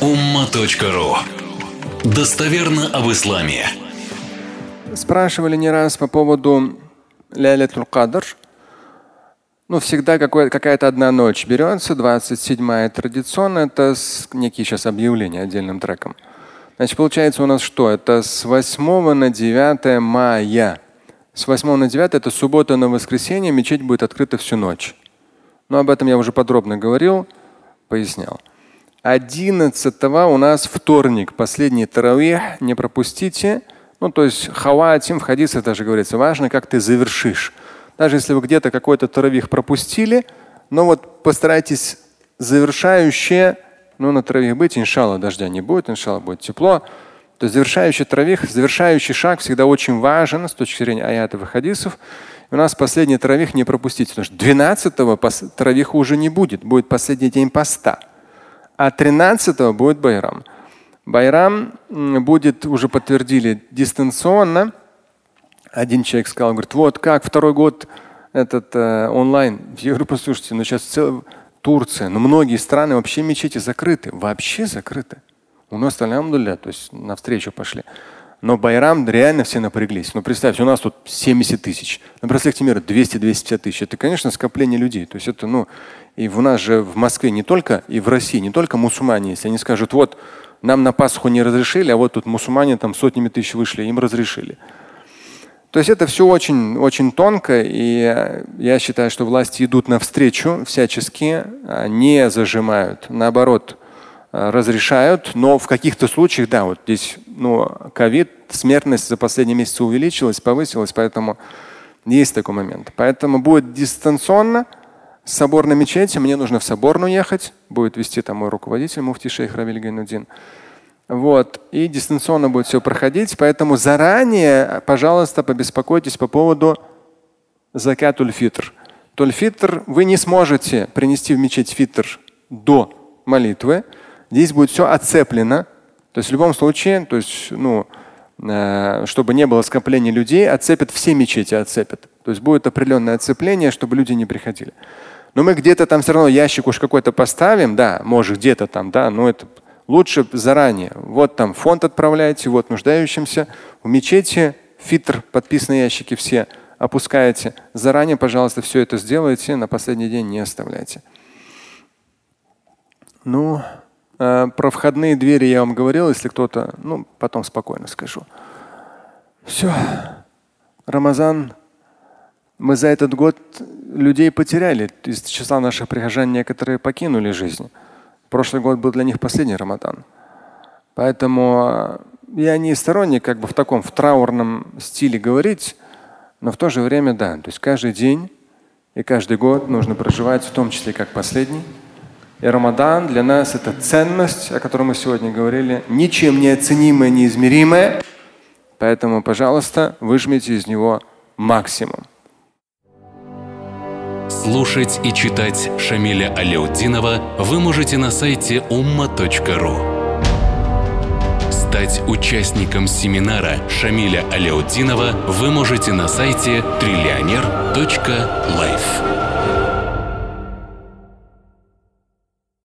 umma.ru Достоверно об исламе. Спрашивали не раз по поводу Ляйлятуль Кадр. Ну, всегда какая-то одна ночь берется, 27-я традиционно, это с, некие сейчас объявления отдельным треком. Значит, получается у нас что? Это с 8 на 9 мая. С 8 на 9 это суббота на воскресенье, мечеть будет открыта всю ночь. Но об этом я уже подробно говорил, пояснял. 11 у нас вторник, последний таравих, не пропустите. Ну, то есть хаватим в хадисах даже говорится, важно, как ты завершишь. Даже если вы где-то какой-то таравих пропустили, но вот постарайтесь завершающее, ну, на таравих быть, иншалла, дождя не будет, иншалла будет тепло. То есть завершающий таравих, завершающий шаг всегда очень важен с точки зрения аятов и хадисов. И у нас последний таравих не пропустить, потому что 12-го таравиха уже не будет, будет последний день поста. А 13 будет Байрам. Байрам будет, уже подтвердили, дистанционно. Один человек сказал, говорит, вот как второй год этот э, онлайн. Я говорю, послушайте, ну сейчас целая Турция, но ну многие страны вообще мечети закрыты, вообще закрыты. У нас, алямдулля, то есть навстречу пошли. Но Байрам реально все напряглись. Ну представьте, у нас тут 70 тысяч. На браслете мира 200-250 тысяч. Это, конечно, скопление людей. То есть это, ну, и у нас же в Москве не только, и в России не только мусульмане есть. Они скажут, вот нам на Пасху не разрешили, а вот тут мусульмане там сотнями тысяч вышли, им разрешили. То есть это все очень, очень тонко, и я считаю, что власти идут навстречу всячески, а не зажимают. Наоборот, разрешают, но в каких-то случаях, да, вот здесь ну, ковид, смертность за последние месяцы увеличилась, повысилась, поэтому есть такой момент. Поэтому будет дистанционно, собор на мечети, мне нужно в соборную ехать, будет вести там мой руководитель, муфти шейх Равиль Гайнудин. Вот. И дистанционно будет все проходить. Поэтому заранее, пожалуйста, побеспокойтесь по поводу закатуль фитр. Туль-фитр вы не сможете принести в мечеть фитр до молитвы. Здесь будет все оцеплено. То есть в любом случае, то есть, ну, э, чтобы не было скопления людей, оцепят все мечети, оцепят. То есть будет определенное оцепление, чтобы люди не приходили. Но мы где-то там все равно ящик уж какой-то поставим, да, может где-то там, да, но это лучше заранее. Вот там фонд отправляете, вот нуждающимся. В мечети фитр, подписанные ящики все опускаете. Заранее, пожалуйста, все это сделайте, на последний день не оставляйте. Ну, про входные двери я вам говорил, если кто-то, ну, потом спокойно скажу. Все. Рамазан мы за этот год людей потеряли. Из числа наших прихожан некоторые покинули жизнь. Прошлый год был для них последний Рамадан. Поэтому э, я не сторонник как бы в таком в траурном стиле говорить, но в то же время да. То есть каждый день и каждый год нужно проживать в том числе как последний. И Рамадан для нас это ценность, о которой мы сегодня говорили, ничем не оценимая, неизмеримая. Поэтому, пожалуйста, выжмите из него максимум. Слушать и читать Шамиля Аляутдинова вы можете на сайте umma.ru. Стать участником семинара Шамиля Аляутдинова вы можете на сайте триллионер.life.